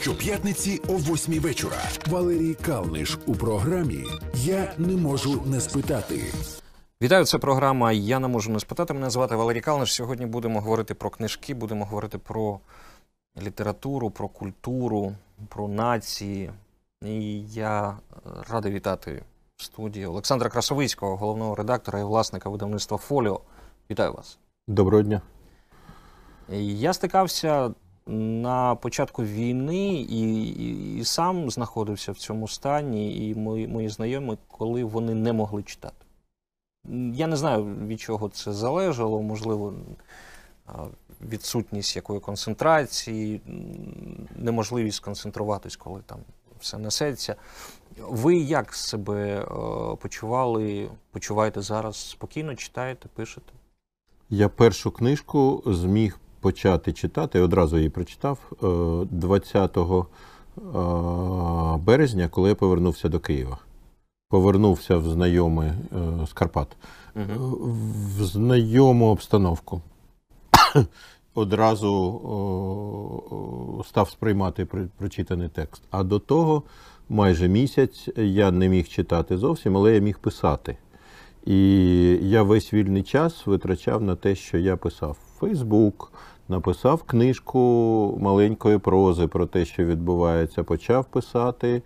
Щоп'ятниці о 8 вечора. Валерій Калниш у програмі Я не можу не спитати. Вітаю, це програма Я не можу не спитати. Мене звати Валерій Калниш. Сьогодні будемо говорити про книжки, будемо говорити про літературу, про культуру, про нації. І я е, радий вітати в студії Олександра Красовицького, головного редактора і власника видавництва Фоліо. Вітаю вас. Доброго дня. Я стикався на початку війни і, і, і сам знаходився в цьому стані, і мої, мої знайомі, коли вони не могли читати. Я не знаю, від чого це залежало, можливо, відсутність якої концентрації, неможливість сконцентруватись, коли там все несеться. Ви як себе почували, почуваєте зараз? Спокійно читаєте, пишете? Я першу книжку зміг почати читати, одразу її прочитав е, 20 е, березня, коли я повернувся до Києва. Повернувся в знайомий е, з Карпат, Угу. в знайому обстановку. Одразу о, став сприймати про- прочитаний текст. А до того майже місяць я не міг читати зовсім, але я міг писати. І я весь вільний час витрачав на те, що я писав Фейсбук, написав книжку маленької прози про те, що відбувається, почав писати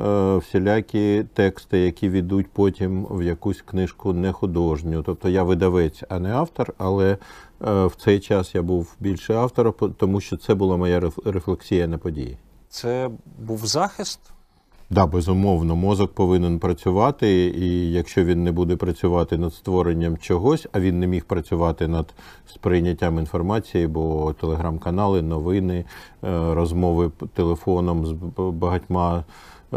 е, всілякі тексти, які ведуть потім в якусь книжку нехудожню. Тобто я видавець, а не автор, але е, в цей час я був більше автором, тому що це була моя реф- рефлексія на події. Це був захист. Да, безумовно, мозок повинен працювати, і якщо він не буде працювати над створенням чогось, а він не міг працювати над сприйняттям інформації, бо телеграм-канали, новини, е, розмови телефоном з багатьма е,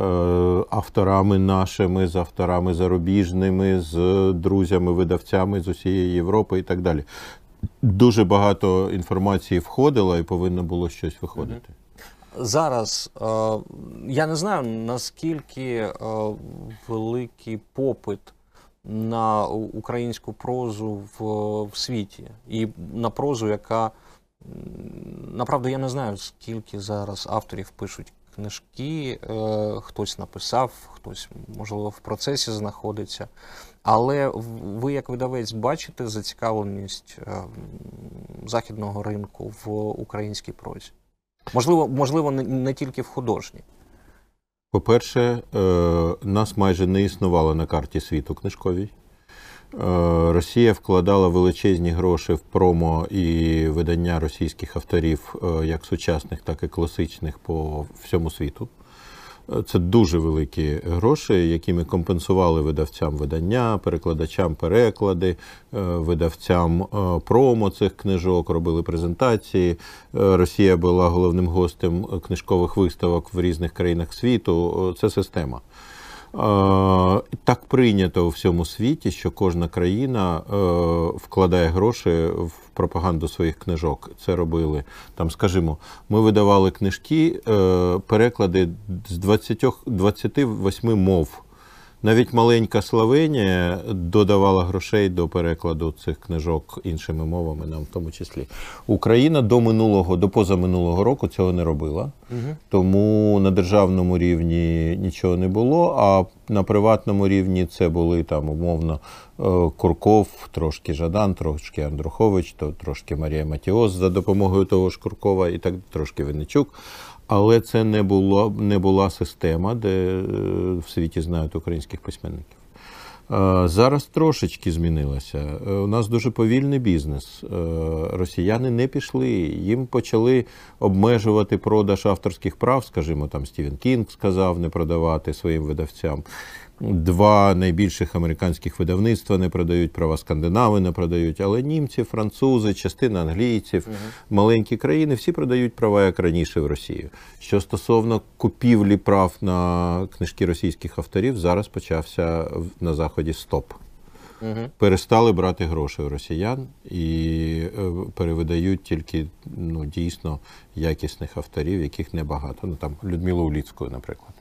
авторами нашими, з авторами зарубіжними, з друзями-видавцями з усієї Європи і так далі. Дуже багато інформації входило і повинно було щось виходити. Зараз е, я не знаю наскільки е, великий попит на українську прозу в, в світі, і на прозу, яка направду я не знаю, скільки зараз авторів пишуть книжки, е, хтось написав, хтось, можливо, в процесі знаходиться. Але ви, як видавець, бачите зацікавленість західного ринку в українській прозі? Можливо, можливо, не, тільки в художній. По-перше, е, нас майже не існувало на карті світу книжковій. Е, Росія вкладала величезні гроші в промо і видання російських авторів, е, як сучасних, так і класичних по всьому світу. Це дуже великі гроші, які ми компенсували видавцям видання, перекладачам переклади, е, видавцям е, промо цих книжок, робили презентації. Е, Росія була головним гостем книжкових виставок в різних країнах світу. Це система. Е, Так прийнято у всьому світі, що кожна країна е, вкладає гроші в пропаганду своїх книжок. Це робили там, скажімо, ми видавали книжки, е, переклади з 20, 28 мов. Навіть маленька Словенія додавала грошей до перекладу цих книжок іншими мовами, нам в тому числі. Україна до минулого, до позаминулого року цього не робила. Тому на державному рівні нічого не було, а на приватному рівні це були там умовно е, Курков, трошки Жадан, трошки Андрухович, то трошки Марія Матіос за допомогою того ж Куркова і так трошки Винничук. Але це не було не була система, де е, в світі знають українських письменників. Е, Зараз трошечки змінилося. Е, У нас дуже повільний бізнес. Росіяни не пішли. Їм почали обмежувати продаж авторських прав. Скажімо, там Стівен Кінг сказав не продавати своїм видавцям. Два найбільших американських видавництва не продають права, скандинави не продають, але німці, французи, частина англійців, маленькі країни всі продають права як раніше в Росію. Що стосовно купівлі прав на книжки російських авторів, зараз почався на заході стоп. Угу. Перестали брати гроші у росіян і е, перевидають тільки ну, дійсно якісних авторів, яких небагато. Ну там Людмилу Уліцьку, наприклад.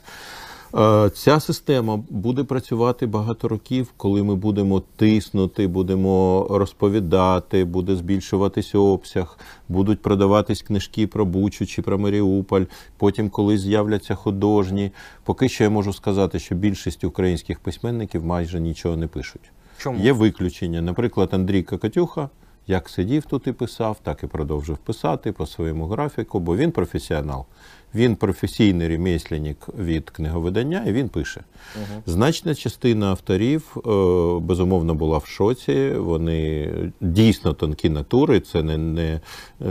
Е, Ця система буде працювати багато років, коли ми будемо тиснути, будемо розповідати, буде збільшуватись обсяг, будуть продаватись книжки про Бучу чи про Маріуполь. Потім, коли з'являться художні. Поки що я можу сказати, що більшість українських письменників майже нічого не пишуть. Чому? Є виключення. Наприклад, Андрій Кокатюха, як сидів тут і писав, так і продовжив писати по своєму графіку, бо він професіонал. Він професійний ремесленник від книговидання, і він пише. Значна частина авторів, е, безумовно, була в шоці. Вони дійсно тонкі натури, це не, не, е,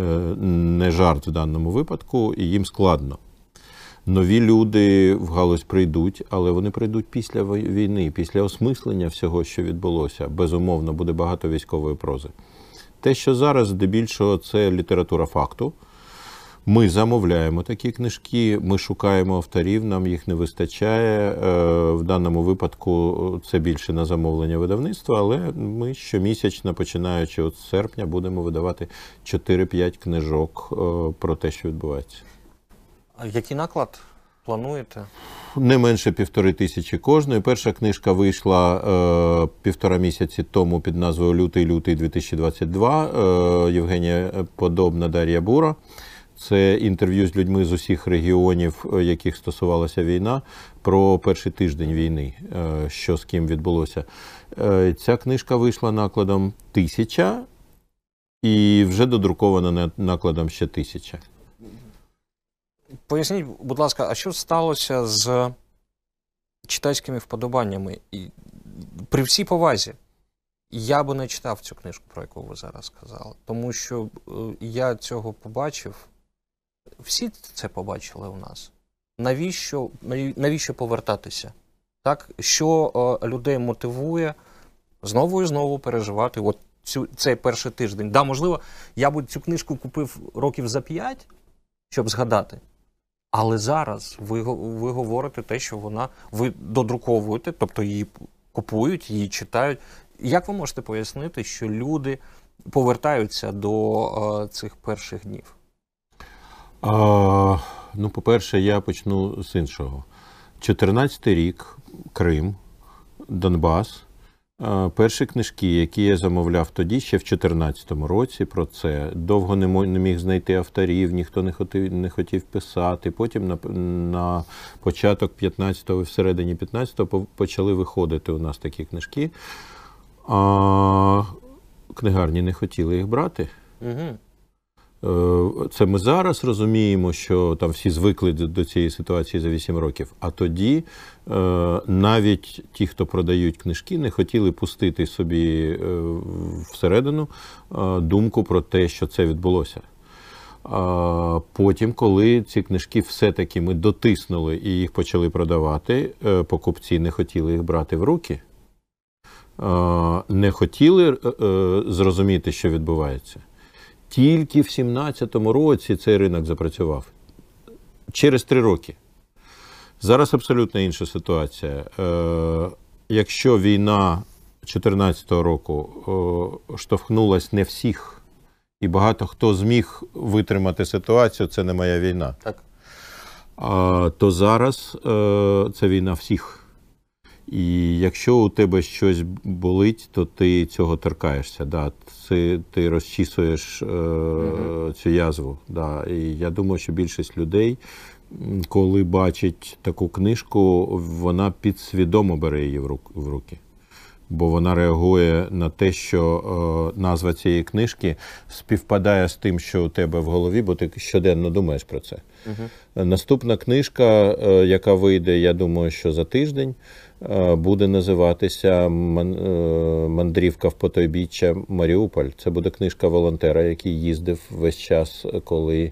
не жарт в даному випадку, і їм складно. Нові люди в галузь прийдуть, але вони прийдуть після війни, після осмислення всього, що відбулося. Безумовно, буде багато військової прози. Те, що зараз здебільшого це література факту. Ми замовляємо такі книжки, ми шукаємо авторів, нам їх не вистачає. Е, В даному випадку це більше на замовлення видавництва, але ми щомісячно, починаючи от з серпня, будемо видавати 4-5 книжок е, про те, що відбувається. А який наклад плануєте? Не менше півтори тисячі кожної. Перша книжка вийшла е, півтора місяці тому під назвою Лютий лютий 2022. Е, Євгенія Подобна Дар'я Бура. Це інтерв'ю з людьми з усіх регіонів, е, яких стосувалася війна, про перший тиждень війни, е, що з ким відбулося. Е, Ця книжка вийшла накладом тисяча і вже додрукована на- накладом ще тисяча. Поясніть, будь ласка, а що сталося з читацькими вподобаннями? І при всій повазі, я би не читав цю книжку, про яку ви зараз сказали, тому що я цього побачив. Всі це побачили у нас. Навіщо, наві- навіщо повертатися? Так, що е, людей мотивує знову і знову переживати от цю, цей перший тиждень. Да, можливо, я б цю книжку купив років за п'ять, щоб згадати. Але зараз ви, ви говорите те, що вона ви додруковуєте, тобто її купують, її читають. Як ви можете пояснити, що люди повертаються до е, цих перших днів? А, ну, по-перше, я почну з іншого. 14-й рік, Крим, Донбас. Перші книжки, які я замовляв тоді, ще в 2014 році про це. Довго не міг знайти авторів, ніхто не хотів, не хотів писати. Потім на, на початок 15-го, всередині 15-го почали виходити у нас такі книжки. А книгарні не хотіли їх брати. Угу. Е, Це ми зараз розуміємо, що там всі звикли до- цієї ситуації за 8 років. А тоді е, навіть ті, хто продають книжки, не хотіли пустити собі е, всередину думку про те, що це відбулося. Потім, коли ці книжки все-таки ми дотиснули і їх почали продавати, покупці не хотіли їх брати в руки, не хотіли зрозуміти, що відбувається. Тільки в 17-му році цей ринок запрацював. Через три роки. Зараз абсолютно інша ситуація. Е, якщо війна 2014 року е, штовхнулась не всіх, і багато хто зміг витримати ситуацію, це не моя війна. Так. А, то зараз е, це війна всіх. І якщо у тебе щось болить, то ти цього торкаєшся. Да. Це, ти розчісуєш е, цю язву. Да. І я думаю, що більшість людей, коли бачить таку книжку, вона підсвідомо бере її в, рук, в руки. Бо вона реагує на те, що е, назва цієї книжки співпадає з тим, що у тебе в голові, бо ти щоденно думаєш про це. Наступна книжка, е, яка вийде, я думаю, що за тиждень, буде називатися е, Мандрівка в потойбіччя Маріуполь. Це буде книжка волонтера, який їздив весь час, коли е,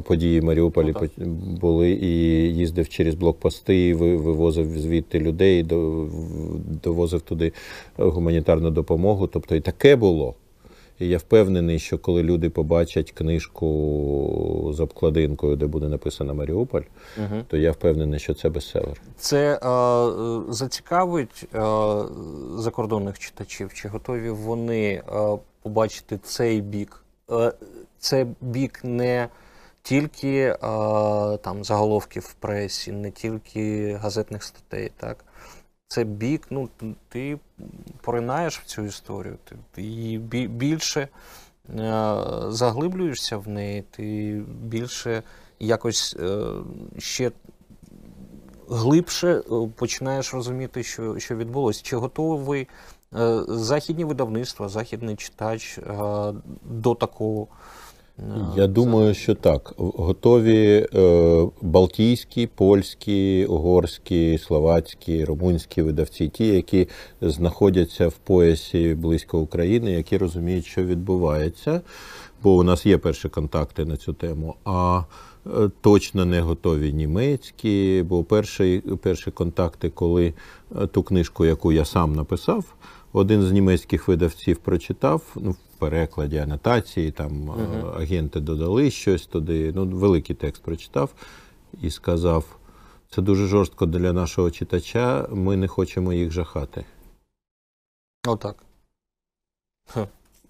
події в Маріуполі Ну, були, і їздив через блокпости, ви- вивозив звідти людей, довозив туди гуманітарну допомогу. Тобто і таке було. І я впевнений, що коли люди побачать книжку з обкладинкою, де буде написано Маріуполь, Угу. то я впевнений, що це бестселер. Це е, е, зацікавить е, закордонних читачів? Чи готові вони е, побачити цей бік? Е, це бік не тільки е, там заголовків в пресі, не тільки газетних статей. Так? Це бік, ну, ти поринаєш в цю історію, ти, ти її більше е, заглиблюєшся в неї, ти більше якось е, ще глибше е, починаєш розуміти, що, що відбулося. Чи готові ви е, західні видавництва, західний читач до такого? Е, Я думаю, що так. Готові е, балтійські, польські, угорські, словацькі, румунські видавці, ті, які знаходяться в поясі близько України, які розуміють, що відбувається. Бо у нас є перші контакти на цю тему. А е, точно не готові німецькі, бо перші, перші контакти, коли е, ту книжку, яку я сам написав, один з німецьких видавців прочитав ну, перекладі анотації, там е, агенти додали щось туди. Ну, великий текст прочитав і сказав: це дуже жорстко для нашого читача, ми не хочемо їх жахати. Отак.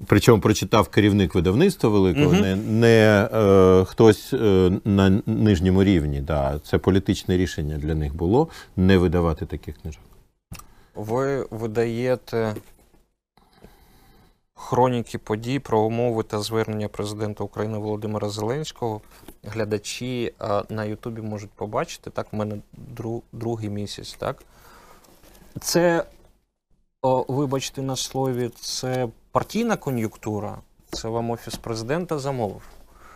Причому прочитав керівник видавництва великого, Мгм. не, не е, хтось е, на нижньому рівні. Да. Це політичне рішення для них було не видавати таких книжок. Ви видаєте хроніки подій про умови та звернення президента України Володимира Зеленського. Глядачі на Ютубі можуть побачити. Так, в мене дру, другий місяць, так? Це, о, вибачте на слові, це партійна кон'юнктура. Це вам офіс президента замовив.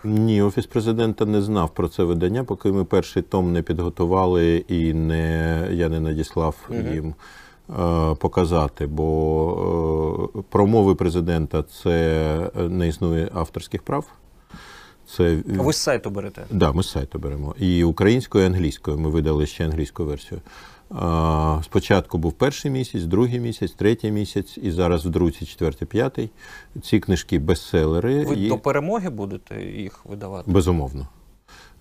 Ні, офіс президента не знав про це видання, поки ми перший том не підготували і не, я не надіслав Мгм. їм показати. Бо е, промови президента це е, не існує авторських прав. Це Ви з сайту берете. Да, ми з сайту беремо. І українською, і англійською. Ми видали ще англійську версію. А, Спочатку був перший місяць, другий місяць, третій місяць, і зараз в друзі четвертий, п'ятий. Ці книжки бестселери. Ви і- до перемоги будете їх видавати? Безумовно.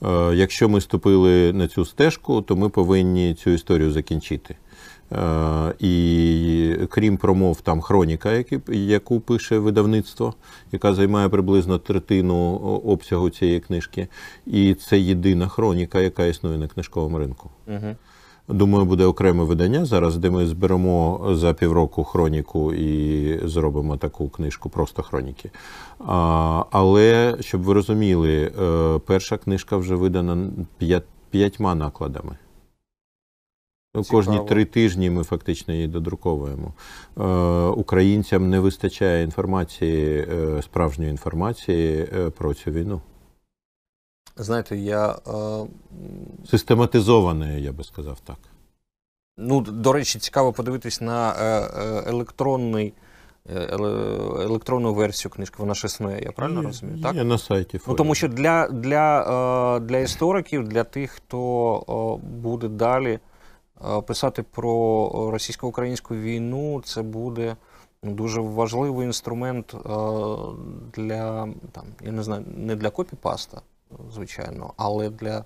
Е, Якщо ми ступили на цю стежку, то ми повинні цю історію закінчити. Е, І крім промов, там хроніка, які- яку пише видавництво, яка займає приблизно третину обсягу цієї книжки. І це єдина хроніка, яка існує на книжковому ринку. Угу. Думаю, буде окреме видання зараз, де ми зберемо за півроку хроніку і зробимо таку книжку, просто хроніки. А, але щоб ви розуміли, е, перша книжка вже видана п'ят- п'ятьма накладами. Ну, Кожні три тижні ми фактично її додруковуємо. Е, Українцям не вистачає інформації, е, справжньої інформації е, про цю війну. Знаєте, я. Е, я би сказав так. Ну, до речі, цікаво подивитись на електронний, електронну версію книжки. Вона ж існує, я правильно Є- розумію? Так? Є на сайті. Ну, тому що для, для, для істориків, для тих, хто буде далі писати про російсько-українську війну, це буде ну, дуже важливий інструмент е, для, там, я не знаю, не для копіпаста, звичайно, але для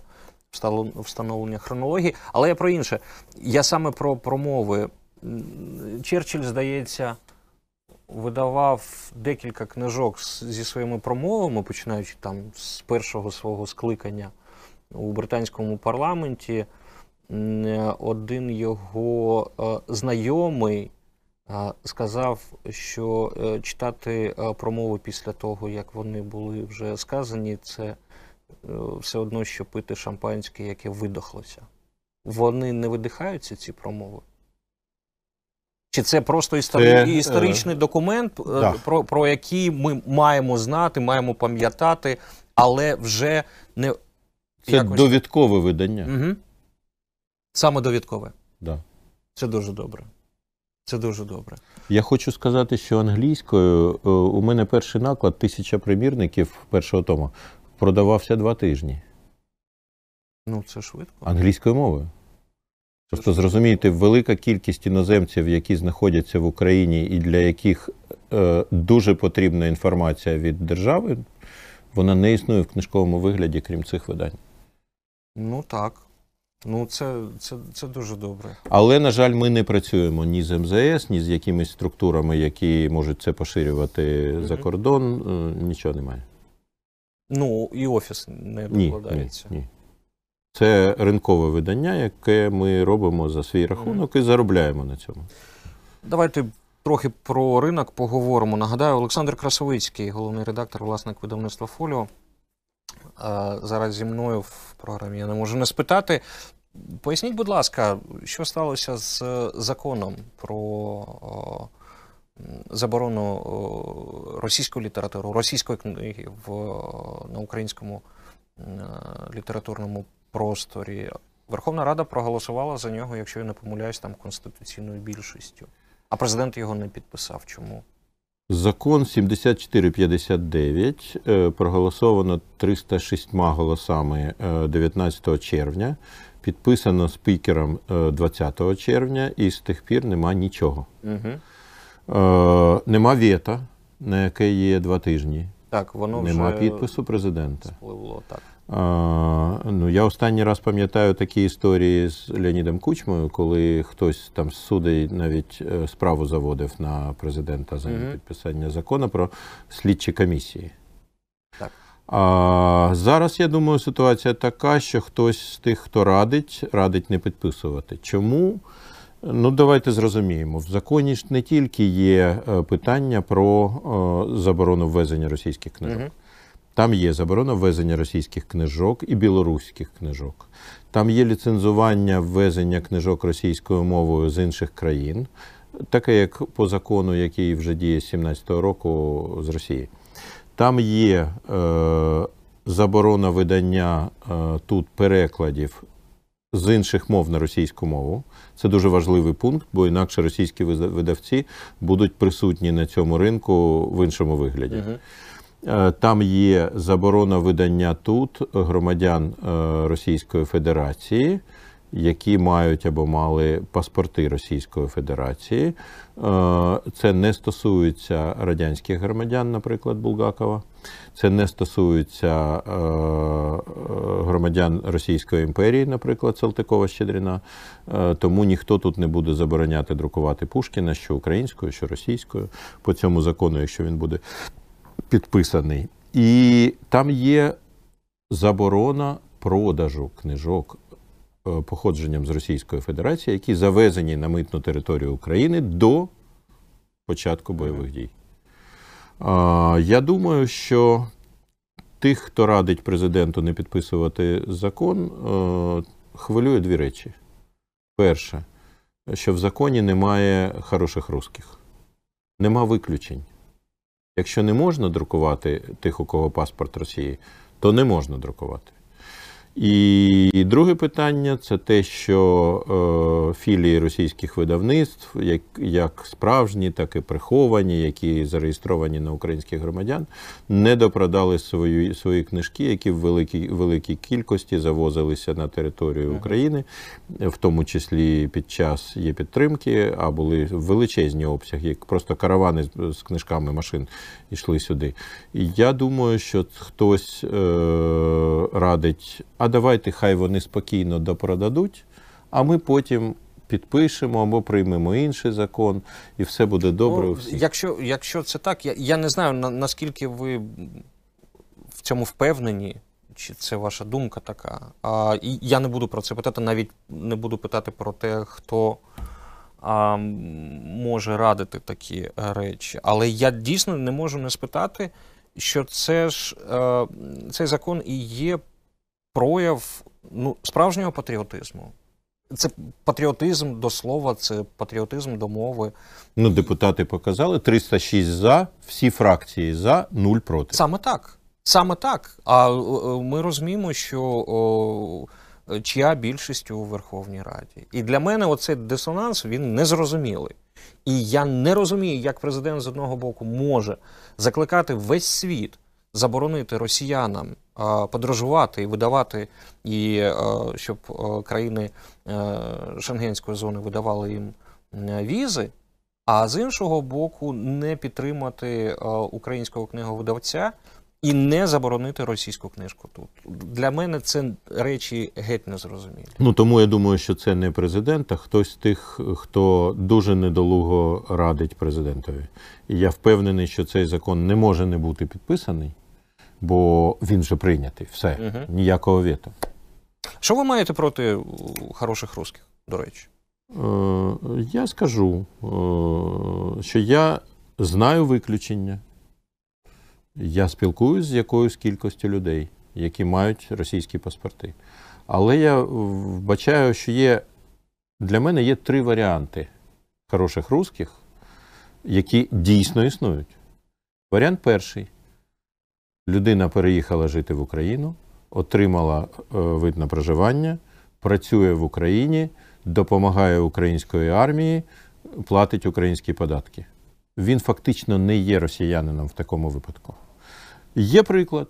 встановлення хронології. Але я про інше. Я саме про промови. Черчилль, здається, видавав декілька книжок зі своїми промовами, починаючи там з першого свого скликання у британському парламенті. М, Один його е, знайомий е, сказав, що е, читати е, промови після того, як вони були вже сказані, це е, все одно, що пити шампанське, яке видохлося. Вони не видихаються, ці промови? Чи це просто історі... Це, е, історичний документ, е, да. про, про який ми маємо знати, маємо пам'ятати, але вже не Це якось- довідкове видання. Угу. Саме довідкове. Да. Це дуже добре. Це дуже добре. Я хочу сказати, що англійською е, у мене перший наклад тисяча примірників першого тому продавався два тижні Ну, це швидко. англійською мовою. Тобто, зрозумієте, велика кількість іноземців, які знаходяться в Україні і для яких е, дуже потрібна інформація від держави, вона не існує в книжковому вигляді, крім цих видань. Ну так. Ну, це, це, це дуже добре. Але, на жаль, ми не працюємо ні з МЗС, ні з якимись структурами, які можуть це поширювати за кордон. Е, Нічого немає. Ну, і офіс не Ні, ні, докладається. ні. Це ринкове видання, яке ми робимо за свій рахунок і заробляємо на цьому. Давайте трохи про ринок поговоримо. Нагадаю, Олександр Красовицький, головний редактор, власник видавництва Фоліо. Е, Зараз зі мною в програмі я не можу не спитати. Поясніть, будь ласка, що сталося з законом про заборону російської літератури, російської книги в, на українському е, літературному просторі? Верховна Рада проголосувала за нього, якщо я не помиляюсь, там конституційною більшістю. А президент його не підписав. Чому? Закон 7459 е, проголосовано 306 голосами е, 19 червня, підписано спікером е, 20 червня, і з тих пір нема нічого. Угу. Е, Нема вета, на яке є два тижні. Так, воно Нема вже підпису президента. спливло так. Ну, я останній раз пам'ятаю такі історії з Леонідом Кучмою, коли хтось там з судей навіть е, справу заводив на президента за Мгм. непідписання закону про слідчі комісії. Так. А зараз я думаю, ситуація така, що хтось з тих, хто радить, радить не підписувати. Чому? Ну, давайте зрозуміємо. В законі ж не тільки є е, питання про е, заборону ввезення російських книжок. Там є заборона ввезення російських книжок і білоруських книжок. Там є ліцензування ввезення книжок російською мовою з інших країн, таке як по закону, який вже діє з 17-го року з Росії. Там є е, заборона видання е, тут перекладів з інших мов на російську мову. Це дуже важливий пункт, бо інакше російські видавці будуть присутні на цьому ринку в іншому вигляді. Угу. Е, Там є заборона видання тут громадян е, Російської Федерації, які мають або мали паспорти Російської Федерації. Е, Це не стосується радянських громадян, наприклад, Булгакова. Це не стосується громадян Російської імперії, наприклад, Салтикова Щедріна. Тому ніхто тут не буде забороняти друкувати Пушкіна, що українською, що російською, по цьому закону, якщо він буде підписаний. І там є заборона продажу книжок е, походженням з Російської Федерації, які завезені на митну територію України до початку бойових дій. Я думаю, що тих, хто радить президенту не підписувати закон, е, хвилює дві речі. Перше, що в законі немає хороших русських, нема виключень. Якщо не можна друкувати тих, у кого паспорт Росії, то не можна друкувати. І друге питання це те, що е, філії російських видавництв, як, як справжні, так і приховані, які зареєстровані на українських громадян, не допродали свої, свої книжки, які в великій, великій кількості завозилися на територію України, в тому числі під час є підтримки, а були величезні обсяги, просто каравани з, з книжками машин йшли сюди. І я думаю, що хтось е, радить, давайте хай вони спокійно допродадуть, а ми потім підпишемо або приймемо інший закон, і все буде добре у Ну, всіх. якщо, якщо це так, я, я не знаю, на, наскільки ви в цьому впевнені, чи це ваша думка така. А, і я не буду про це питати, навіть не буду питати про те, хто а, може радити такі речі. Але я дійсно не можу не спитати, що це ж е, цей закон і є прояв ну, справжнього патріотизму. Це патріотизм до слова, це патріотизм до мови. Ну, депутати показали 306 за, всі фракції за, нуль проти. Саме так. Саме так. А е, ми розуміємо, що о, чия більшість у Верховній Раді. І для мене оцей дисонанс він незрозумілий. І я не розумію, як президент з одного боку може закликати весь світ заборонити росіянам подорожувати і видавати, і е, щоб е, країни е, Шенгенської зони видавали їм візи. А з іншого боку, не підтримати українського книговидавця і не заборонити російську книжку тут. Для мене це речі геть незрозумілі. Ну тому я думаю, що це не президент, а хтось з тих, хто дуже недолуго радить президентові. І я впевнений, що цей закон не може не бути підписаний, бо він вже прийнятий. Все, Мгм. ніякого вето. Що ви маєте проти е, хороших русських, до речі? Е, Я скажу, е, що я знаю виключення. Я спілкуюсь з якоюсь кількістю людей, які мають російські паспорти. Але я вбачаю, що є для мене є три варіанти хороших русських, які дійсно існують. Варіант перший: людина переїхала жити в Україну, отримала е, вид на проживання, працює в Україні, допомагає української армії, платить українські податки. Він фактично не є росіянином в такому випадку. Є приклад.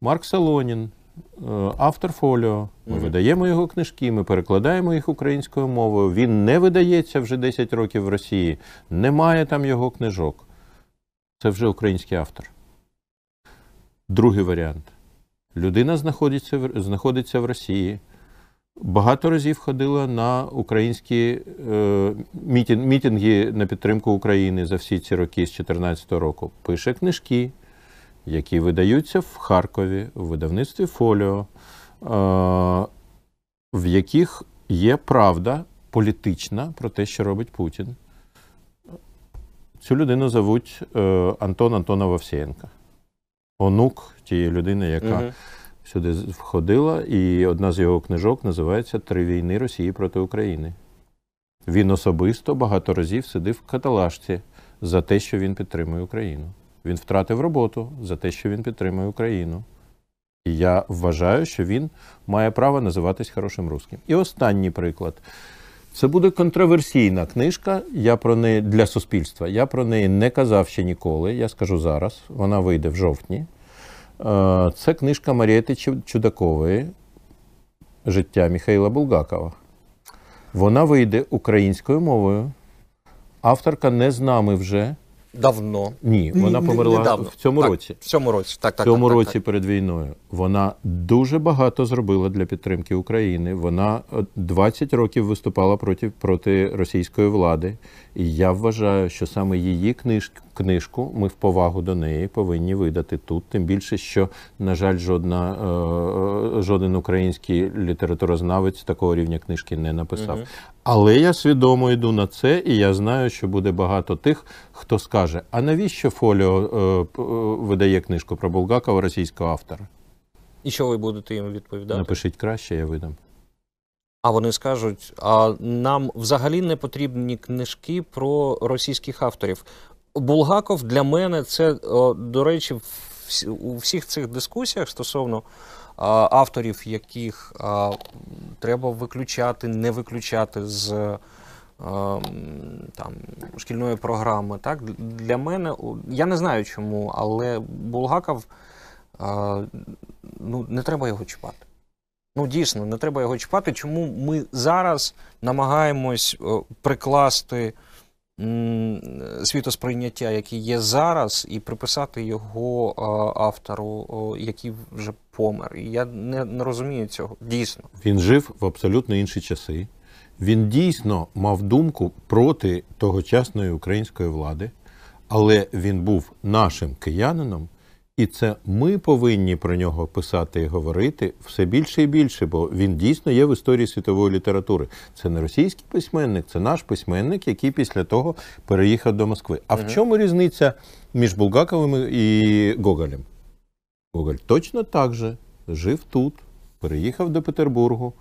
Марк Солонін, е, автор фоліо. Ми видаємо його книжки, ми перекладаємо їх українською мовою. Він не видається вже 10 років в Росії, немає там його книжок. Це вже український автор. Другий варіант. Людина знаходиться знаходиться в Росії. Багато разів ходила на українські е, мітін, мітинги на підтримку України за всі ці роки з 2014 року. Пише книжки, які видаються в Харкові, в видавництві Фоліо, е, в яких є правда політична про те, що робить Путін. Цю людину зовуть е, Антон Антонов Овсієнка, онук тієї людини, яка Мгм. сюди входила, і одна з його книжок називається Три війни Росії проти України. Він особисто багато разів сидив в каталажці за те, що він підтримує Україну. Він втратив роботу за те, що він підтримує Україну. І я вважаю, що він має право називатись хорошим русським. І останній приклад. Це буде контроверсійна книжка. Я про неї для суспільства. Я про неї не казав ще ніколи. Я скажу зараз. Вона вийде в жовтні. Е, Це книжка Марієти Чудакової Життя Михайла Булгакова. Вона вийде українською мовою. Авторка не з нами вже. Давно. Ні, вона померла недавно. в цьому Так, році. В цьому році. Так, В цьому так, році так, перед війною вона дуже багато зробила для підтримки України. Вона е, 20 років виступала проти, проти російської влади. І я вважаю, що саме її книж, книжку ми в повагу до неї повинні видати тут. Тим більше, що, на жаль, жодна, е, е, жоден український літературознавець такого рівня книжки не написав. Мгм. Але я свідомо йду на це, і я знаю, що буде багато тих, хто скаже: а навіщо Фоліо е, видає книжку про Булгакова російського автора? І що ви будете їм відповідати? Напишіть краще, я видам. А вони скажуть: а нам взагалі не потрібні книжки про російських авторів. Булгаков для мене це, до речі, у всіх цих дискусіях стосовно авторів, яких треба виключати, не виключати з там, шкільної програми. Так? Для мене, я не знаю чому, але Булгаков ну, не треба його чіпати. Ну, дійсно, не треба його чіпати. Чому ми зараз намагаємось прикласти світосприйняття, яке є зараз, і приписати його автору, який вже помер. Я не, не розумію цього. Дійсно. Він жив в абсолютно інші часи. Він дійсно мав думку проти тогочасної української влади, але він був нашим киянином, і це ми повинні про нього писати і говорити все більше і більше, бо він дійсно є в історії світової літератури. Це не російський письменник, це наш письменник, який після того переїхав до Москви. А в чому різниця між Булгаковим і Гоголем? Гоголь точно так же жив тут, переїхав до Петербургу,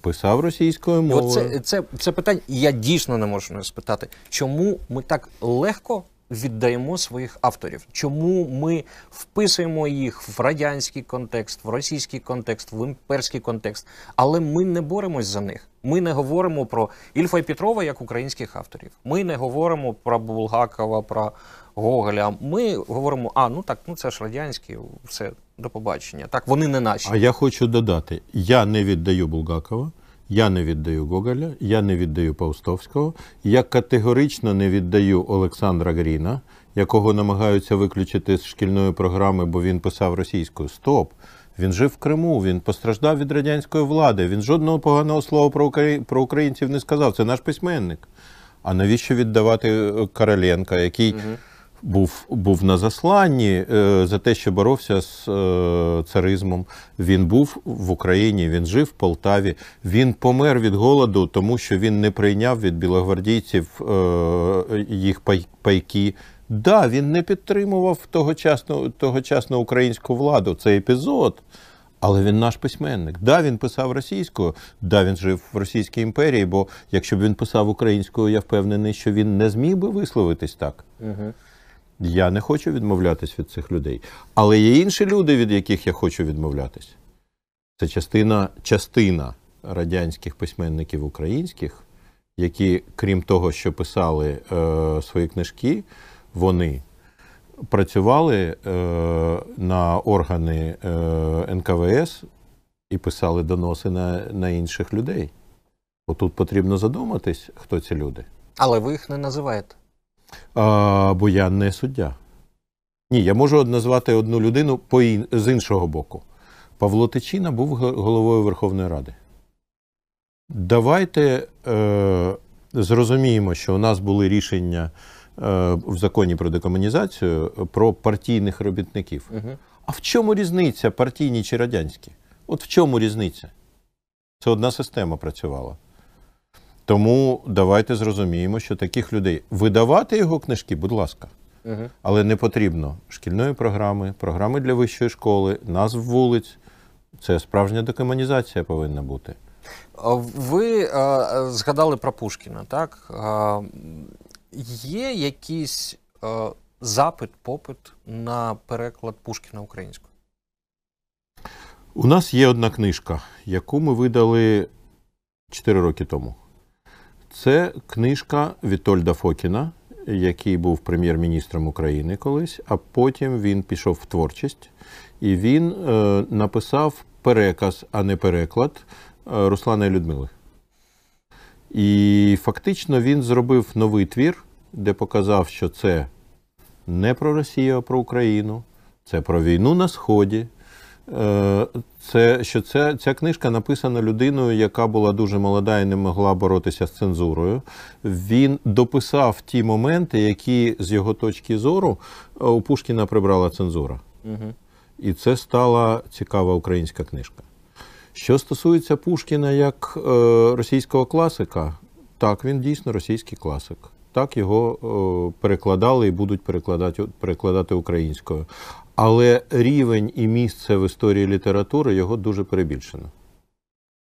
писав російською мовою. це, це, це питання, я дійсно не можу не спитати, чому ми так легко віддаємо своїх авторів? Чому ми вписуємо їх в радянський контекст, в російський контекст, в імперський контекст, але ми не боремось за них. Ми не говоримо про Ільфа і Петрова як українських авторів. Ми не говоримо про Булгакова, про Гоголя. Ми говоримо, а ну так, ну це ж радянські, все до побачення. Так, вони не наші. А я хочу додати: я не віддаю Булгакова, я не віддаю Гоголя, я не віддаю Паустовського, я категорично не віддаю Олександра Гріна, якого намагаються виключити з шкільної програми, бо він писав російською. Стоп! Він жив в Криму, він постраждав від радянської влади. Він жодного поганого слова про, про українців не сказав. Це наш письменник. А навіщо віддавати е, Короленка, який Мгм. Був був на засланні е, за те, що боровся з е, царизмом. Він був в Україні, він жив в Полтаві. Він помер від голоду, тому що він не прийняв від білогвардійців е, їх пай, пайки. Да, він не підтримував тогочасну, тогочасну українську владу. Це епізод. Але він наш письменник. Да, він писав російською, да, він жив в Російській імперії, бо якщо б він писав українською, я впевнений, що він не зміг би висловитись так. Угу. Я не хочу відмовлятись від цих людей. Але є інші люди, від яких я хочу відмовлятись. Це частина, частина радянських письменників українських, які, крім того, що писали е, свої книжки, вони працювали е, на органи е, НКВС і писали доноси на, на інших людей. Отут потрібно задуматись, хто ці люди. Але ви їх не називаєте. А, Бо я не суддя. Ні, я можу назвати одну людину по ін... з іншого боку. Павло Тичина був головою Верховної Ради. Давайте е, зрозуміємо, що у нас були рішення е, в законі про декомунізацію про партійних робітників. Угу. А в чому різниця партійні чи радянські? От в чому різниця? Це одна система працювала. Тому давайте зрозуміємо, що таких людей видавати його книжки, будь ласка, Угу. але не потрібно шкільної програми, програми для вищої школи, назв вулиць. Це справжня декомунізація повинна бути. Ви е, згадали про Пушкіна, так? Е, є якийсь е, запит, попит на переклад Пушкіна українською? У нас є одна книжка, яку ми видали 4 роки тому. Це книжка Вітольда Фокіна, який був прем'єр-міністром України колись, а потім він пішов в творчість і він е, написав переказ, а не переклад е, Руслана і Людмили. І фактично він зробив новий твір, де показав, що це не про Росію, а про Україну, це про війну на Сході. Е, Це що це, ця книжка написана людиною, яка була дуже молода і не могла боротися з цензурою. Він дописав ті моменти, які з його точки зору у Пушкіна прибрала цензура. Угу. І це стала цікава українська книжка. Що стосується Пушкіна як е, російського класика, так, він дійсно російський класик. Так його е, перекладали і будуть перекладати, перекладати українською. Але рівень і місце в історії літератури його дуже перебільшено.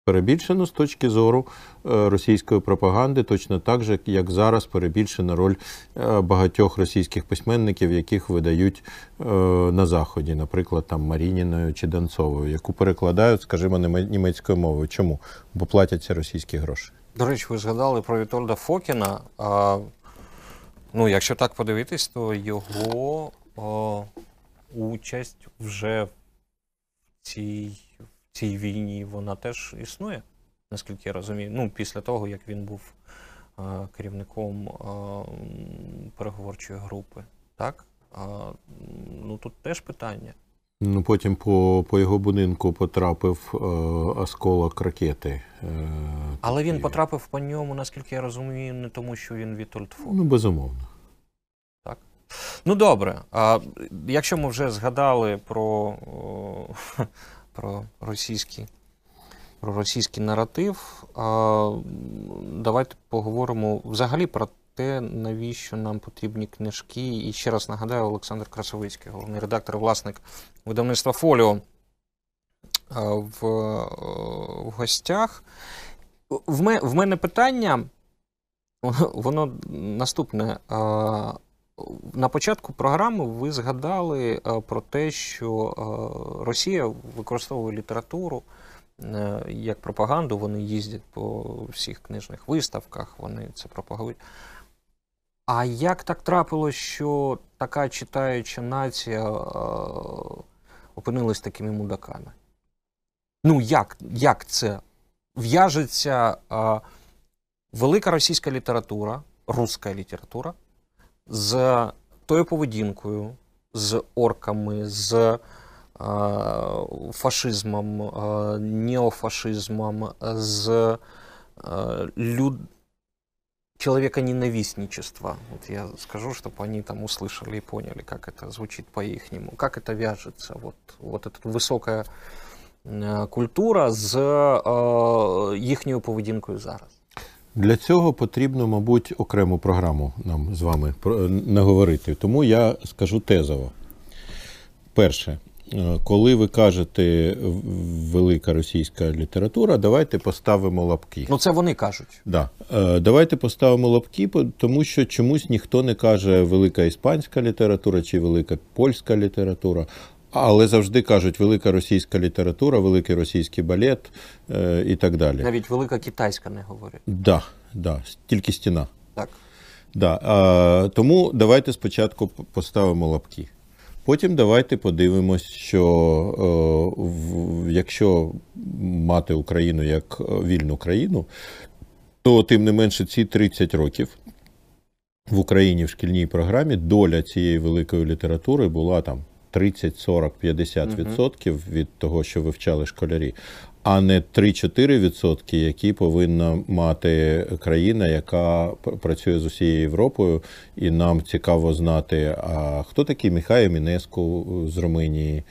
Перебільшено з точки зору е, російської пропаганди, точно так же, як зараз перебільшена роль е, багатьох російських письменників, яких видають е, на Заході, наприклад, там Марініною чи Донцовою, яку перекладають, скажімо, німецькою мовою. Чому? Бо платяться російські гроші. До речі, ви згадали про Вітольда Фокіна. А, ну, якщо так подивитись, то його о, участь вже в цій, в цій війні вона теж існує, наскільки я розумію. Ну, після того, як він був а, керівником м, переговорчої групи. Так? А, ну тут теж питання. Ну, потім по, по його будинку потрапив е, осколок ракети. Е, Але він такий. потрапив по ньому, наскільки я розумію, не тому, що він Вітольд Фокін. Ну, безумовно. Ну добре. А якщо ми вже згадали про, про російський, про російський наратив, а, давайте поговоримо взагалі про те, навіщо нам потрібні книжки. І ще раз нагадаю, Олександр Красовицький, головний редактор, власник видавництва Фоліо в, в гостях. В, ме, в мене питання, воно наступне. На початку програми ви згадали е, про те, що е, Росія використовує літературу е, як пропаганду. Вони їздять по всіх книжних виставках, вони це пропагують. А як так трапилось, що така читаюча нація опинилась такими мудаками? Ну, як, як це в'яжеться велика російська література, руська література? з тою поведінкою, з орками, з е, фашизмом, е, неофашизмом, з е, люд... человеконенавистничества. Вот я скажу, чтобы они там услышали и поняли, как это звучит по-ихнему, как это вяжется, вот, вот эта высокая э, культура з е, їхньою поведінкою зараз. Для цього потрібно, мабуть, окрему програму нам з вами про- наговорити. Тому я скажу тезово. Перше, е, коли ви кажете велика російська література, давайте поставимо лапки. Ну це вони кажуть. Да. Е, Давайте поставимо лапки, тому що чомусь ніхто не каже велика іспанська література чи велика польська література. Але завжди кажуть велика російська література, великий російський балет е, і так далі. Навіть велика китайська не говорять. Да, да, тільки стіна. Так. Да. А, тому давайте спочатку поставимо лапки. Потім давайте подивимось, що е, в, якщо мати Україну як е, вільну країну, то тим не менше ці 30 років в Україні в шкільній програмі доля цієї великої літератури була там 30, 40, 50 відсотків від того, що вивчали школярі, а не 3-4 відсотки, які повинна мати країна, яка працює з усією Європою, і нам цікаво знати, а хто такий Міхай Мінеску з Румунії,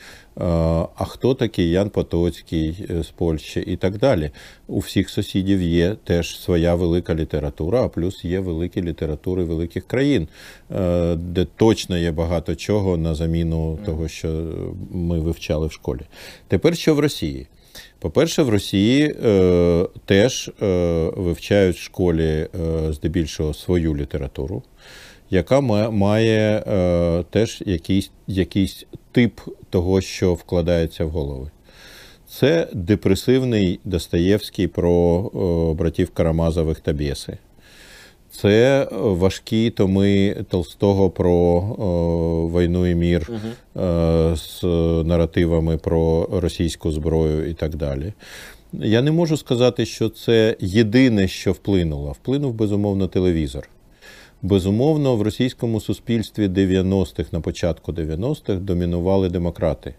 а хто такий Ян Потоцький е, з Польщі і так далі. У всіх сусідів є теж своя велика література, а плюс є великі літератури великих країн, е, де точно є багато чого на заміну того, що ми вивчали в школі. Тепер що в Росії? По-перше, в Росії е, теж е, вивчають в школі е, здебільшого свою літературу, яка має е, теж якийсь, якийсь тип того, що вкладається в голови. Це депресивний Достоєвський про е, братів Карамазових та Бєси. Це важкі томи Толстого про е, війну і мір е, з наративами про російську зброю і так далі. Я не можу сказати, що це єдине, що вплинуло. Вплинув, безумовно, телевізор. Безумовно, в російському суспільстві 90-х, на початку 90-х домінували демократи,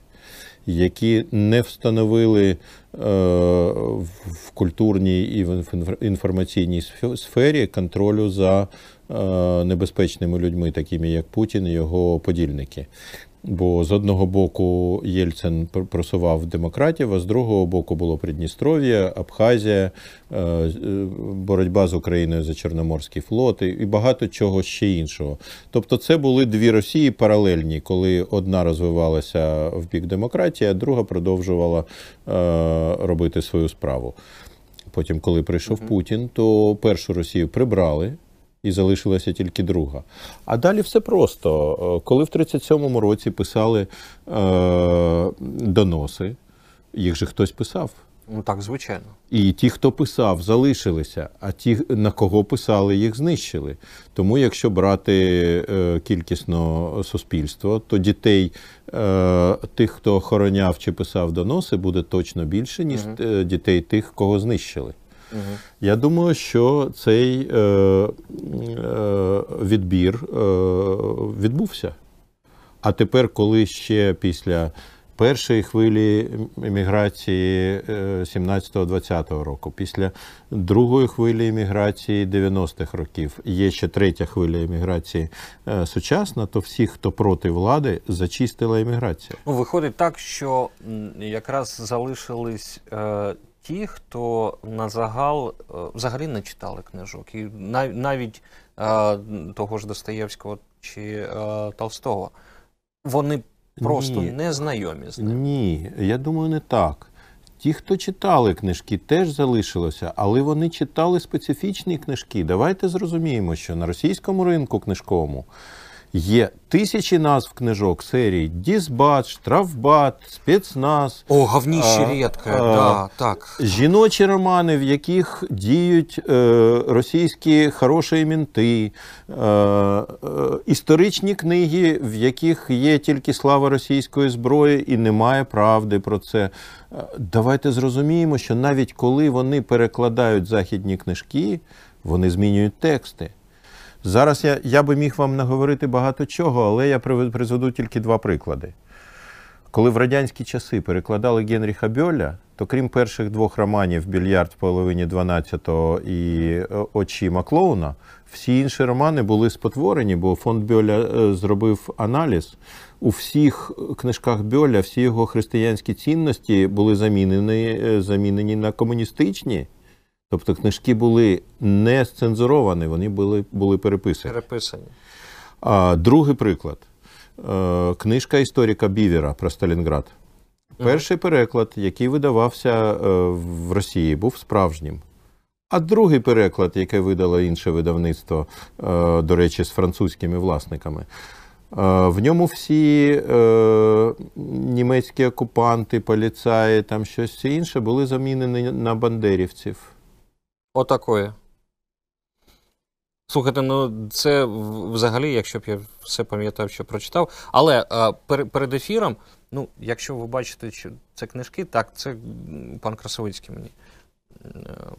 які не встановили е, в культурній і в інформаційній сфері контролю за е, небезпечними людьми, такими як Путін і його подільники. Бо з одного боку Єльцин просував демократів, а з другого боку було Придністров'я, Абхазія, е, е, боротьба з Україною за Чорноморський флот і багато чого ще іншого. Тобто, це були дві Росії паралельні, коли одна розвивалася в бік демократії, а друга продовжувала е, робити свою справу. Потім, коли прийшов Путін, то першу Росію прибрали. І залишилася тільки друга. А далі все просто. Е, Коли в 37-му році писали е, доноси, їх же хтось писав. Ну так, звичайно. І ті, хто писав, залишилися, а ті, на кого писали, їх знищили. Тому, якщо брати е, кількісно суспільство, то дітей е, тих, хто охороняв чи писав доноси, буде точно більше, ніж е, дітей тих, кого знищили. Я думаю, що цей е, е, відбір е, відбувся. А тепер, коли ще після першої хвилі еміграції 17-20 року, після другої хвилі еміграції 90-х років, є ще третя хвиля еміграції е, сучасна, то всі, хто проти влади, зачистила еміграція. Ну, виходить так, що якраз залишились е, ті, хто на загал е, взагалі не читали книжок. І навіть е, того ж Достоєвського чи е, Толстого. Вони просто Ні. не знайомі з ним. Ні, я думаю, не так. Ті, хто читали книжки, теж залишилося, але вони читали специфічні книжки. Давайте зрозуміємо, що на російському ринку книжковому є тисячі назв книжок серії Дізбат, Штрафбат, Спецназ. О, говніще А, рідке, а, да, так. Жіночі романи, в яких діють е, російські хороші мінти, е, е, історичні книги, в яких є тільки слава російської зброї і немає правди про це. Е, Давайте зрозуміємо, що навіть коли вони перекладають західні книжки, вони змінюють тексти. Зараз я, я би міг вам наговорити багато чого, але я призведу тільки два приклади. коли в радянські часи перекладали Генріха Бьоля, то крім перших двох романів Більярд в половині 12-го і е, Очі Клоуна, всі інші романи були спотворені, бо фонд Бьоля е, зробив аналіз. У всіх книжках Бьоля всі його християнські цінності були замінені, е, замінені на комуністичні. Тобто книжки були не сцензуровані, вони були, були переписані. Переписані. А, другий приклад. Е, Книжка історика Бівера про Сталінград. Перший переклад, який видавався е, в Росії, був справжнім. А другий переклад, який видало інше видавництво, е, до речі, з французькими власниками, в ньому всі е, німецькі окупанти, поліцаї, там щось інше були замінені на бандерівців. Отакої. Слухайте, ну це взагалі, якщо б я все пам'ятав, що прочитав. Але а, пер- перед ефіром, ну, якщо ви бачите, що це книжки, так, це пан Красовицький мені е,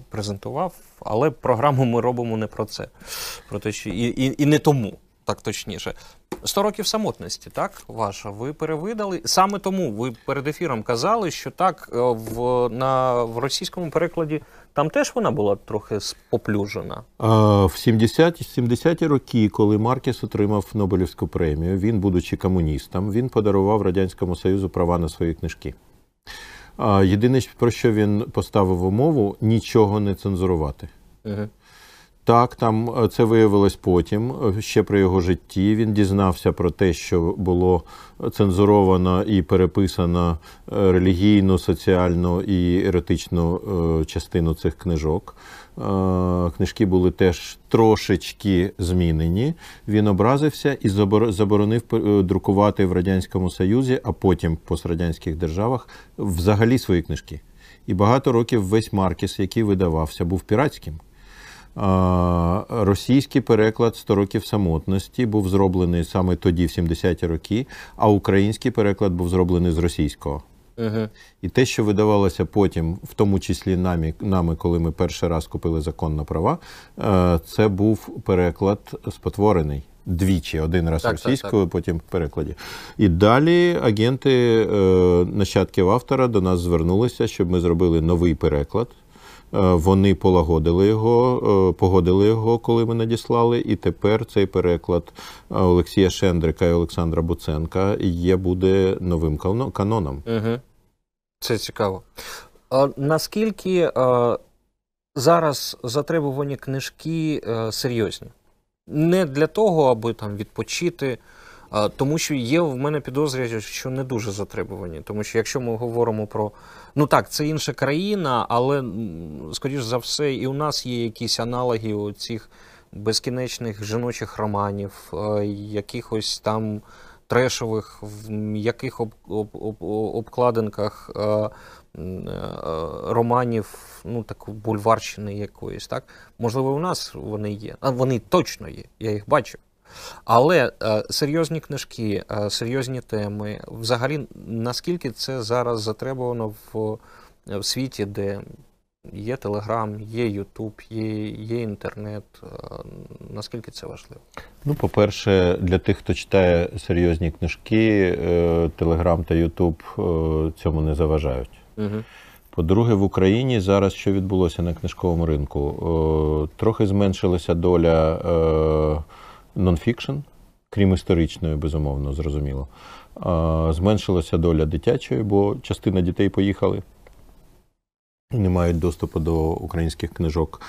презентував, але програму ми робимо не про це. Про те, що і, і, і не тому, так точніше. «100 років самотності, так, ваша, ви перевидали. Саме тому ви перед ефіром казали, що так, е, в, на, в російському перекладі там теж вона була трохи споплюжена. А, В 70-ті 70-ті роки, коли Маркіс отримав Нобелівську премію, він, будучи комуністом, він подарував Радянському Союзу права на свої книжки. А, Єдине, про що він поставив умову, нічого не цензурувати. Угу. Так, там е, це виявилось потім. е, Ще при його житті він дізнався про те, що було цензуровано і переписано е, релігійну, соціальну і еротичну частину цих книжок. Книжки були теж трошечки змінені. Він образився і заборонив друкувати в Радянському Союзі, а потім в пострадянських державах взагалі свої книжки. І багато років весь Маркіс, який видавався, був піратським. Російський переклад «100 років самотності був зроблений саме тоді, в 70-ті роки, а український переклад був зроблений з російського. Угу. І те, що видавалося потім, в тому числі нами, нами коли ми перший раз купили закон на права, е, це був переклад спотворений. Двічі, один раз Так, так, російською, потім в перекладі. І далі агенти е, нащадків автора до нас звернулися, щоб ми зробили новий переклад. Е, Вони полагодили його, е, погодили його, коли ми надіслали. І тепер цей переклад е, Олексія Шендрика і Олександра Буценка є буде новим каноном. Угу. Це цікаво. А, наскільки а, зараз затребувані книжки а, серйозні? Не для того, аби там відпочити, тому що є в мене підозрює, що не дуже затребувані. Тому що якщо ми говоримо про. Ну так, це інша країна, але, скоріш за все, і у нас є якісь аналоги у цих безкінечних жіночих романів, е, якихось там трешових, в м'яких об, об, об, обкладинках е, е, романів, ну так бульварщини якоїсь, так? Можливо, у нас вони є. А вони точно є, я їх бачу. Але е, серйозні книжки, е, серйозні теми, взагалі, наскільки це зараз затребувано в, в світі, де є Телеграм, є Ютуб, є, є інтернет, е, наскільки це важливо? Ну, по-перше, для тих, хто читає серйозні книжки, Телеграм та Ютуб цьому не заважають. Угу. По-друге, в Україні зараз що відбулося на книжковому ринку? Е, Трохи зменшилася доля е, нонфікшн, крім історичної, безумовно, зрозуміло. Зменшилася доля дитячої, бо частина дітей поїхали не мають доступу до українських книжок.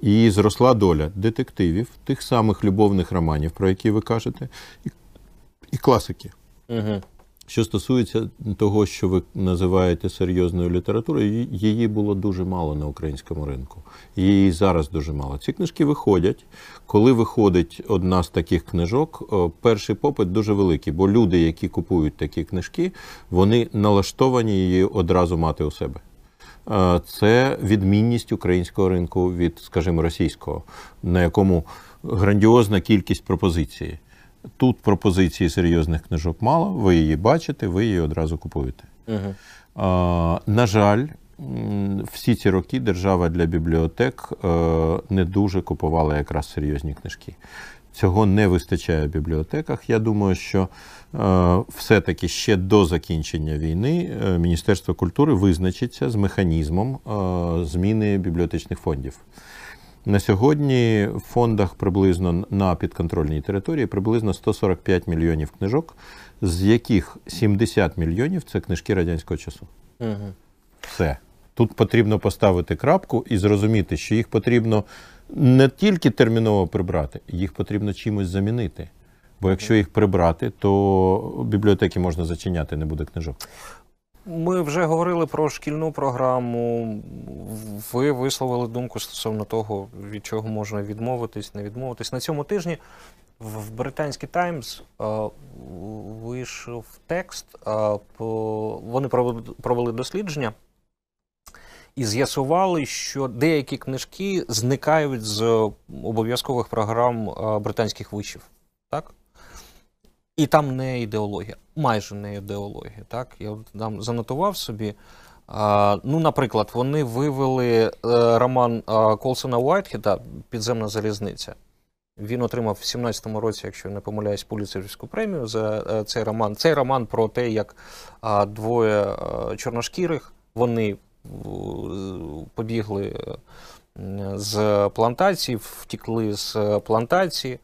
І зросла доля детективів, тих самих любовних романів, про які ви кажете, і, і класики. Угу. Що стосується того, що ви називаєте серйозною літературою, її- було дуже мало на українському ринку. Її зараз дуже мало. Ці книжки виходять. Коли виходить одна з таких книжок, перший попит дуже великий, бо люди, які купують такі книжки, вони налаштовані її одразу мати у себе. Е, Це відмінність українського ринку від, скажімо, російського, на якому грандіозна кількість пропозицій. Тут пропозиції серйозних книжок мало, ви її бачите, ви її одразу купуєте. Угу. А, на жаль, всі ці роки держава для бібліотек е, не дуже купувала якраз серйозні книжки. Цього не вистачає в бібліотеках. Я думаю, що е, все-таки ще до закінчення війни е, Міністерство культури визначиться з механізмом зміни бібліотечних фондів. На сьогодні в фондах приблизно на підконтрольній території приблизно 145 мільйонів книжок, з яких 70 мільйонів це книжки радянського часу. Угу. Все. Тут потрібно поставити крапку і зрозуміти, що їх потрібно не тільки терміново прибрати, їх потрібно чимось замінити. Бо якщо їх прибрати, то бібліотеки можна зачиняти, не буде книжок. Ми вже говорили про шкільну програму. Ви висловили думку стосовно того, від чого можна відмовитись, не відмовитись. На цьому тижні в британський Таймс вийшов текст. е, Вони провели дослідження і з'ясували, що деякі книжки зникають з обов'язкових програм е, британських вишів. Так? І там не ідеологія, майже не ідеологія. Так? Я там занотував собі. А, ну, наприклад, вони вивели е, роман а, Колсона Уайтхеда Підземна залізниця. Він отримав в 17-му році, якщо я не помиляюсь, Пуліцерівську премію за е, цей роман. Цей роман про те, як а, двоє е, чорношкірих вони побігли е, з плантації, втікли з плантації.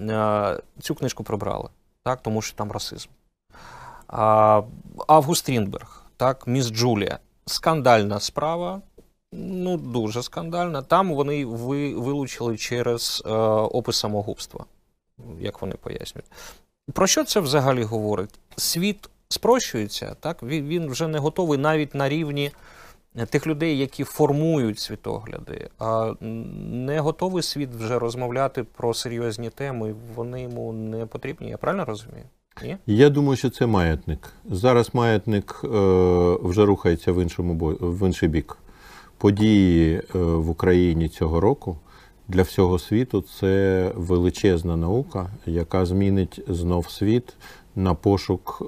Е, Цю книжку прибрали, так, тому що там расизм. А, Август Стрінберг, так, Міс Джулія. Скандальна справа, ну дуже скандальна. Там вони ви, вилучили через е, опис самогубства, як вони пояснюють. Про що це взагалі говорить? Світ спрощується, так? Він, він вже не готовий навіть на рівні тих людей, які формують світогляди, а не готовий світ вже розмовляти про серйозні теми. Вони йому не потрібні. Я правильно розумію? Ні? Я думаю, що це маятник. Зараз маятник е, вже рухається в іншому бо- в інший бік. Події е, в Україні цього року для всього світу це величезна наука, яка змінить знов світ на пошук е,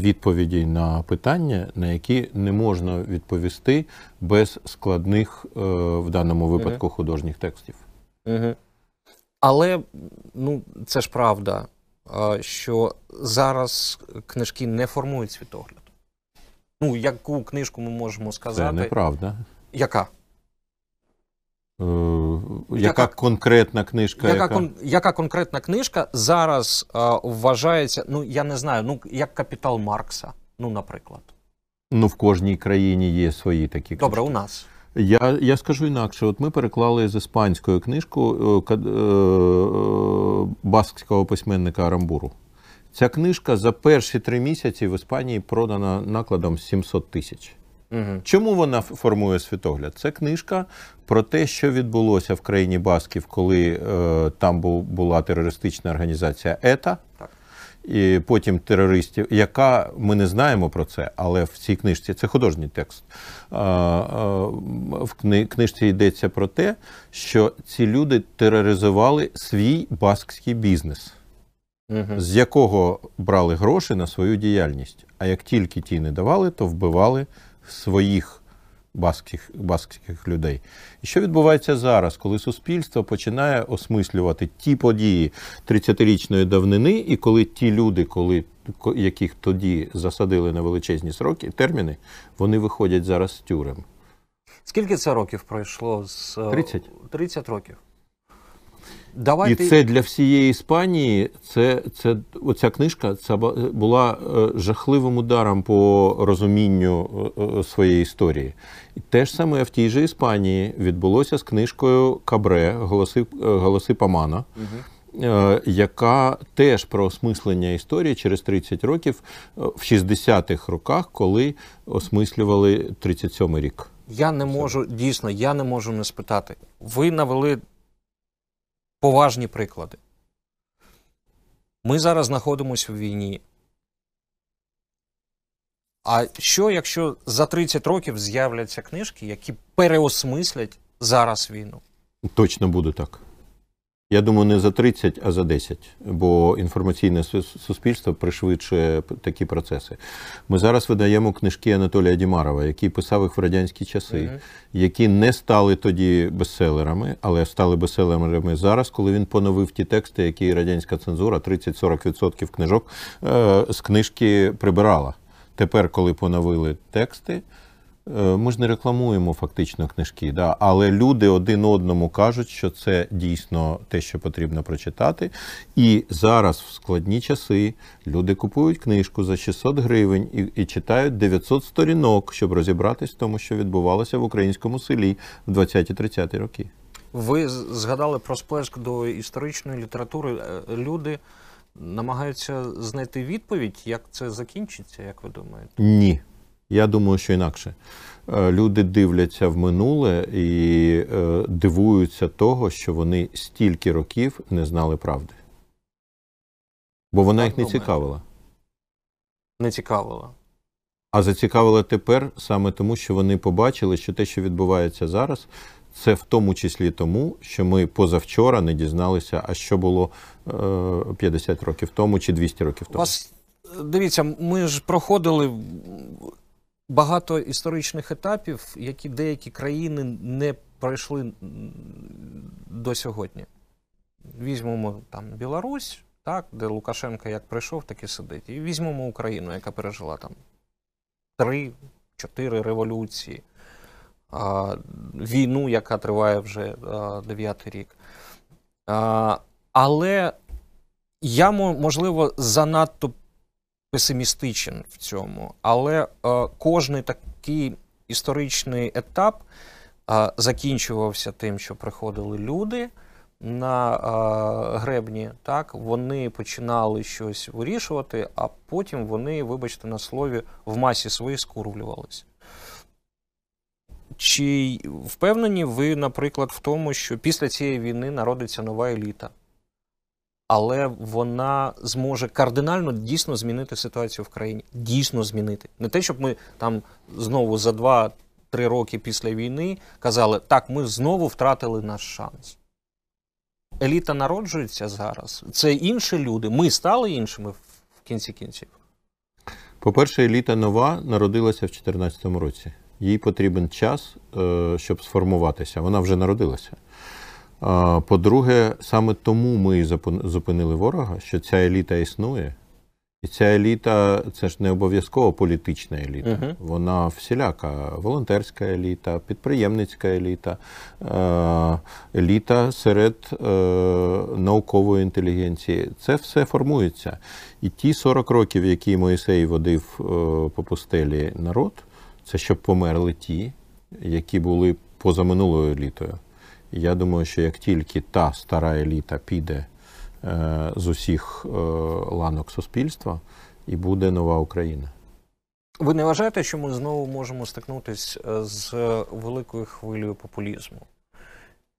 відповідей на питання, на які не можна відповісти без складних е, в даному випадку художніх текстів. Угу. Але ну, це ж правда, що зараз книжки не формують світогляд. Ну, яку книжку ми можемо Це сказати? неправда. Яка? Е, яка конкретна книжка? Яка, кон... яка конкретна книжка зараз а, вважається, ну я не знаю, ну як капітал Маркса, ну, наприклад. Ну, в кожній країні є свої такі Добре, у нас. Я, я скажу інакше: от ми переклали з іспанської книжку е, е, баскського письменника Арамбуру. Ця книжка за перші три місяці в Іспанії продана накладом 700 тисяч. Угу. Чому вона формує світогляд? Це книжка про те, що відбулося в країні Басків, коли е, там бу- була терористична організація ЕТА. Так. І потім терористів, яка ми не знаємо про це, але в цій книжці це художній текст. А, а, В книжці йдеться про те, що ці люди тероризували свій баскський бізнес, Угу. з якого брали гроші на свою діяльність. А як тільки ті не давали, то вбивали своїх баскських, баскських людей. І що відбувається зараз, коли суспільство починає осмислювати ті події 30-річної давнини, і коли ті люди, коли, яких тоді засадили на величезні сроки, терміни, вони виходять зараз з тюрем. Скільки це років пройшло з е, 30. 30 років. Давайте І це для всієї Іспанії, це, це оця книжка це була е, жахливим ударом по розумінню е, е, своєї історії. І те ж саме в тій же Іспанії відбулося з книжкою Кабре Голоси, Голоси Памана. е, Яка теж про осмислення історії через 30 років в 60-х роках, коли осмислювали 37-й рік. Я не можу, дійсно, я не можу не спитати. Ви навели поважні приклади. Ми зараз знаходимося в війні. А що, якщо за 30 років з'являться книжки, які переосмислять зараз війну? Точно буде так. Я думаю, не за 30, а за 10, бо інформаційне суспільство пришвидшує такі процеси. Ми зараз видаємо книжки Анатолія Дімарова, який писав їх в радянські часи, які не стали тоді бестселерами, але стали бестселерами зараз, коли він поновив ті тексти, які радянська цензура 30-40% книжок е, з книжки прибирала. Тепер, коли поновили тексти, Ми ж не рекламуємо фактично книжки, да? але люди один одному кажуть, що це дійсно те, що потрібно прочитати. І зараз в складні часи люди купують книжку за 600 гривень і, і читають 900 сторінок, щоб розібратись в тому, що відбувалося в українському селі в 20-30 роки. Ви згадали про сплеск до історичної літератури. Е, Люди намагаються знайти відповідь, як це закінчиться, як ви думаєте? Ні. Я думаю, що інакше. Е, Люди дивляться в минуле і е, дивуються того, що вони стільки років не знали правди. Бо вона їх не цікавила. Не цікавило. А зацікавила тепер саме тому, що вони побачили, що те, що відбувається зараз, це в тому числі тому, що ми позавчора не дізналися, а що було е, 50 років тому чи 200 років тому. вас е, дивіться, ми ж проходили багато історичних етапів, які деякі країни не пройшли до сьогодні. Візьмемо там Білорусь, так, де Лукашенко як прийшов, так і сидить. І візьмемо Україну, яка пережила там три-чотири революції, а, війну, яка триває вже дев'ятий рік. А, але я, можливо, занадто песимістичен в цьому, але е, кожний такий історичний етап е, закінчувався тим, що приходили люди на е, гребні, так, вони починали щось вирішувати, а потім вони, вибачте на слові, в масі своїй скурвлювалися. Чи впевнені ви, наприклад, в тому, що після цієї війни народиться нова еліта? Але вона зможе кардинально дійсно змінити ситуацію в країні. Дійсно змінити. Не те, щоб ми там знову за 2-3 роки після війни казали, так, ми знову втратили наш шанс. Еліта народжується зараз. Це інші люди. Ми стали іншими в в кінці кінців. По-перше, еліта нова народилася в 2014 році. Їй потрібен час, е, щоб сформуватися. Вона вже народилася. По-друге, саме тому ми зупинили ворога, що ця еліта існує. І ця еліта це ж не обов'язково політична еліта. Мгм. Вона всіляка волонтерська еліта, підприємницька еліта, е, еліта серед е, наукової інтелігенції. Це все формується. І ті 40 років, які Моїсей водив е, по пустелі народ, це щоб померли ті, які були позаминулою елітою. Я думаю, що як тільки та стара еліта піде е, з усіх е, ланок суспільства, і буде нова Україна. Ви не вважаєте, що ми знову можемо стикнутися з великою хвилею популізму?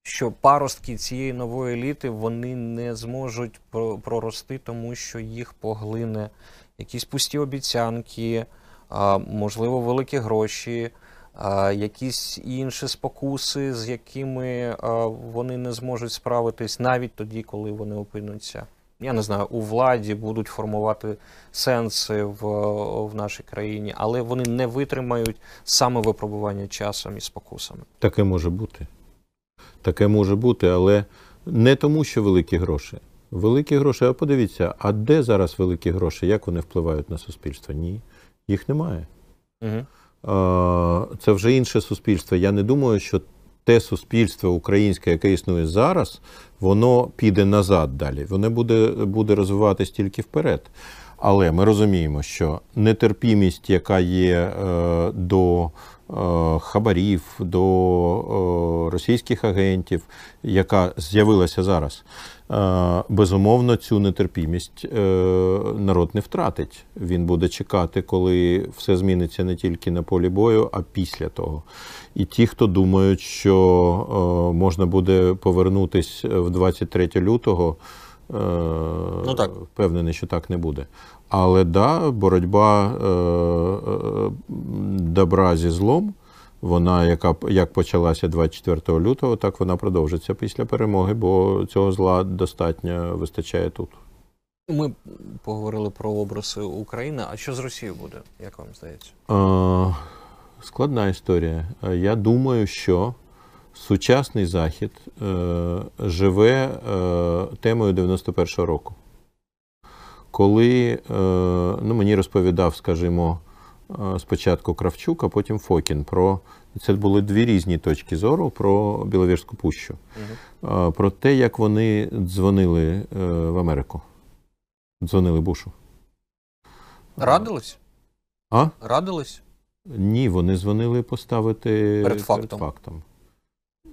Що паростки цієї нової еліти вони не зможуть прорости, тому що їх поглине якісь пусті обіцянки, можливо, великі гроші, якісь інші спокуси, з якими вони не зможуть справитись навіть тоді, коли вони опинуться. Я не знаю, у владі будуть формувати сенси в, в нашій країні, але вони не витримають саме випробування часом і спокусами. Таке може бути. Таке може бути, але не тому, що великі гроші. Великі гроші, а подивіться, а де зараз великі гроші? Як вони впливають на суспільство? Ні, їх немає. Угу. Це вже інше суспільство. Я не думаю, що те суспільство українське, яке існує зараз, воно піде назад далі. Воно буде, буде розвиватись тільки вперед. Але ми розуміємо, що нетерпімість, яка є е, до е, хабарів, до е, російських агентів, яка з'явилася зараз, безумовно, цю нетерпімість народ не втратить. Він буде чекати, коли все зміниться не тільки на полі бою, а після того. І ті, хто думають, що можна буде повернутись в 23 лютого. Е, Ну, так. Впевнений, що так не буде. Але да, боротьба е, е, добра зі злом Вона, яка як почалася 24 лютого, так вона продовжиться після перемоги, бо цього зла достатньо вистачає тут. Ми поговорили про образи України. А що з Росією буде, як вам здається? Складна історія. Я думаю, що сучасний захід е, живе е, темою 91-го року. Коли е, ну, мені розповідав, скажімо, е, спочатку Кравчук, а потім Фокін про це були дві різні точки зору про Біловірську пущу, Угу. Про те, як вони дзвонили е, в Америку. Дзвонили Бушу. Радились? А? Радились? Ні, вони дзвонили поставити Перед фактом.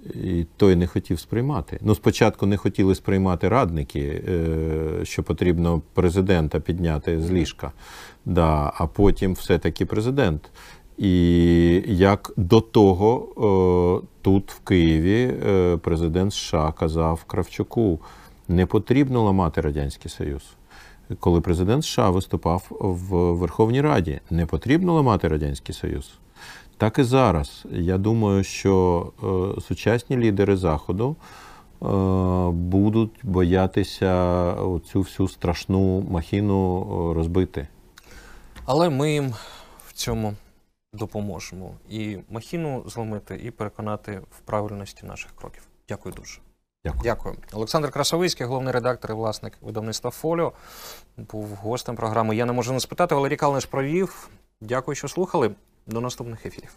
І той не хотів сприймати. Ну, спочатку не хотіли сприймати радники, е, що потрібно президента підняти з ліжка. Да, а потім все-таки президент. І як до того, е, тут в Києві е, президент США казав Кравчуку: не потрібно ламати Радянський Союз. Коли президент США виступав в Верховній Раді, не потрібно ламати Радянський Союз. Так і зараз. Я думаю, що е, сучасні лідери Заходу е, будуть боятися цю всю страшну махіну е, розбити. Але ми їм в цьому допоможемо. І махіну зломити, і переконати в правильності наших кроків. Дякую дуже. Дякую. Дякую. Олександр Красовицький, головний редактор і власник видавництва Фоліо, був гостем програми. Я не можу не спитати. Валерій Калниш провів. Дякую, що слухали. До наступних ефірів.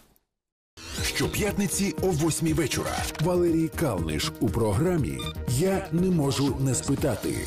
Щоп'ятниці о 8 вечора. Валерій Калниш у програмі Я не можу не спитати.